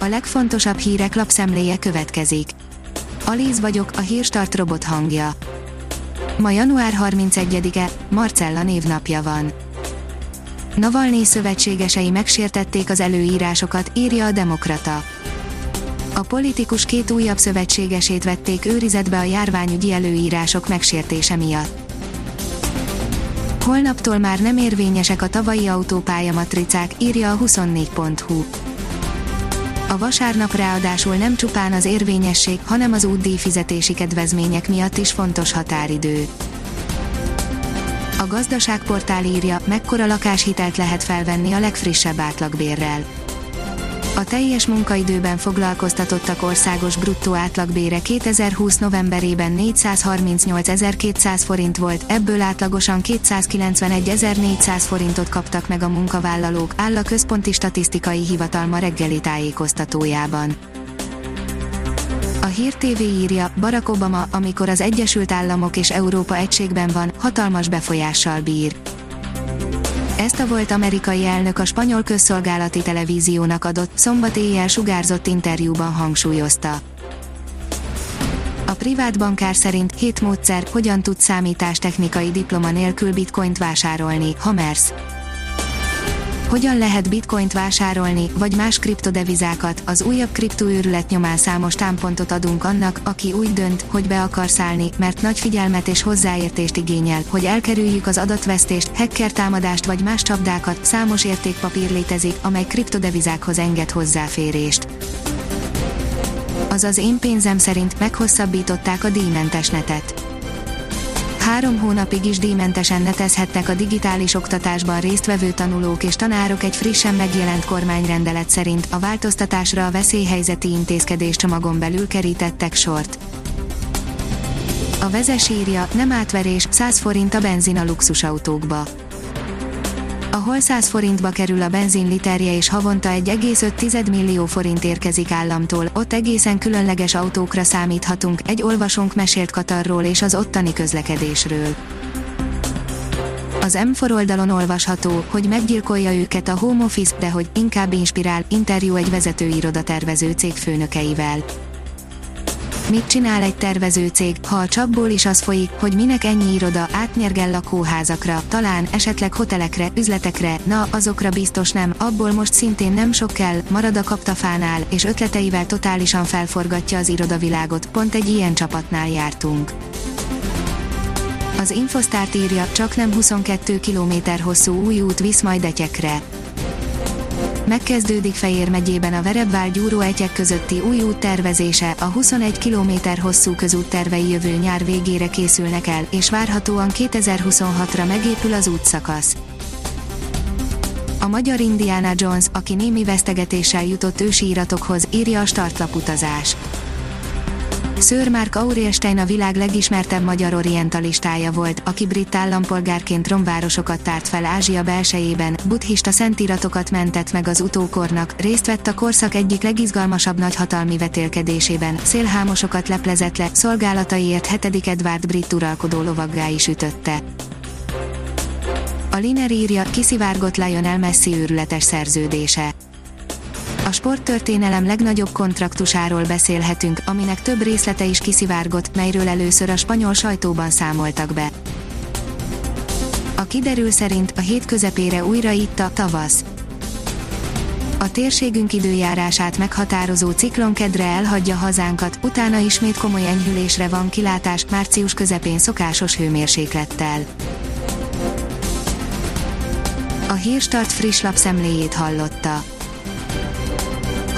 a legfontosabb hírek lapszemléje következik. Alíz vagyok, a hírstart robot hangja. Ma január 31-e, Marcella névnapja van. Navalnyi szövetségesei megsértették az előírásokat, írja a Demokrata. A politikus két újabb szövetségesét vették őrizetbe a járványügyi előírások megsértése miatt. Holnaptól már nem érvényesek a tavalyi autópálya matricák, írja a 24.hu. A vasárnap ráadásul nem csupán az érvényesség, hanem az útdíj fizetési kedvezmények miatt is fontos határidő. A gazdaságportál írja, mekkora lakáshitelt lehet felvenni a legfrissebb átlagbérrel. A teljes munkaidőben foglalkoztatottak országos bruttó átlagbére 2020 novemberében 438.200 forint volt, ebből átlagosan 291.400 forintot kaptak meg a munkavállalók, áll a Központi Statisztikai Hivatal ma reggeli tájékoztatójában. A Hír TV írja, Barack Obama, amikor az Egyesült Államok és Európa egységben van, hatalmas befolyással bír. Ezt a volt amerikai elnök a spanyol közszolgálati televíziónak adott, szombat éjjel sugárzott interjúban hangsúlyozta. A privát bankár szerint hét módszer, hogyan tud számítástechnikai diploma nélkül bitcoint vásárolni, Hammers. Hogyan lehet bitcoint vásárolni, vagy más kriptodevizákat, az újabb kriptoőrület nyomán számos támpontot adunk annak, aki úgy dönt, hogy be akar szállni, mert nagy figyelmet és hozzáértést igényel, hogy elkerüljük az adatvesztést, hacker támadást vagy más csapdákat, számos értékpapír létezik, amely kriptodevizákhoz enged hozzáférést. Azaz én pénzem szerint meghosszabbították a díjmentes netet Három hónapig is díjmentesen netezhettek a digitális oktatásban résztvevő tanulók és tanárok egy frissen megjelent kormányrendelet szerint a változtatásra a veszélyhelyzeti intézkedéscsomagon belül kerítettek sort. A vezes írja, nem átverés, 100 forint a benzin a luxusautókba ahol 100 forintba kerül a benzin literje és havonta 1,5 millió forint érkezik államtól, ott egészen különleges autókra számíthatunk, egy olvasónk mesélt Katarról és az ottani közlekedésről. Az M4 oldalon olvasható, hogy meggyilkolja őket a home office, de hogy inkább inspirál, interjú egy vezetőiroda tervező cég főnökeivel. Mit csinál egy tervező cég, ha a csapból is az folyik, hogy minek ennyi iroda átnyergel lakóházakra, talán esetleg hotelekre, üzletekre, na azokra biztos nem, abból most szintén nem sok kell, marad a kaptafánál, és ötleteivel totálisan felforgatja az irodavilágot, pont egy ilyen csapatnál jártunk. Az Infosztárt írja, csak nem 22 km hosszú új út visz majd etyekre megkezdődik Fejér megyében a Verebvár gyúró egyek közötti új út tervezése, a 21 km hosszú közút tervei jövő nyár végére készülnek el, és várhatóan 2026-ra megépül az útszakasz. A magyar Indiana Jones, aki némi vesztegetéssel jutott ősi iratokhoz, írja a startlaputazás. Sir Mark Aurelstein a világ legismertebb magyar orientalistája volt, aki brit állampolgárként romvárosokat tárt fel Ázsia belsejében, buddhista szentiratokat mentett meg az utókornak, részt vett a korszak egyik legizgalmasabb nagyhatalmi vetélkedésében, szélhámosokat leplezett le, szolgálataiért 7. Edward brit uralkodó lovaggá is ütötte. A Liner írja, kiszivárgott Lionel Messi őrületes szerződése a sporttörténelem legnagyobb kontraktusáról beszélhetünk, aminek több részlete is kiszivárgott, melyről először a spanyol sajtóban számoltak be. A kiderül szerint a hét közepére újra itt a tavasz. A térségünk időjárását meghatározó ciklon kedre elhagyja hazánkat, utána ismét komoly enyhülésre van kilátás, március közepén szokásos hőmérséklettel. A Hírstart friss lapszemléjét hallotta.